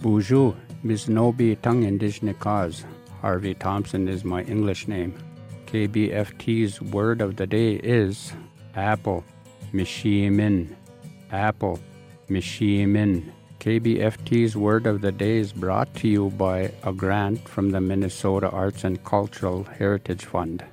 Bonjour, Bisnobi Tongue indizhinikaaz. Harvey Thompson is my English name. KBFT's word of the day is apple, mishimin. Apple, mishimin. KBFT's word of the day is brought to you by a grant from the Minnesota Arts and Cultural Heritage Fund.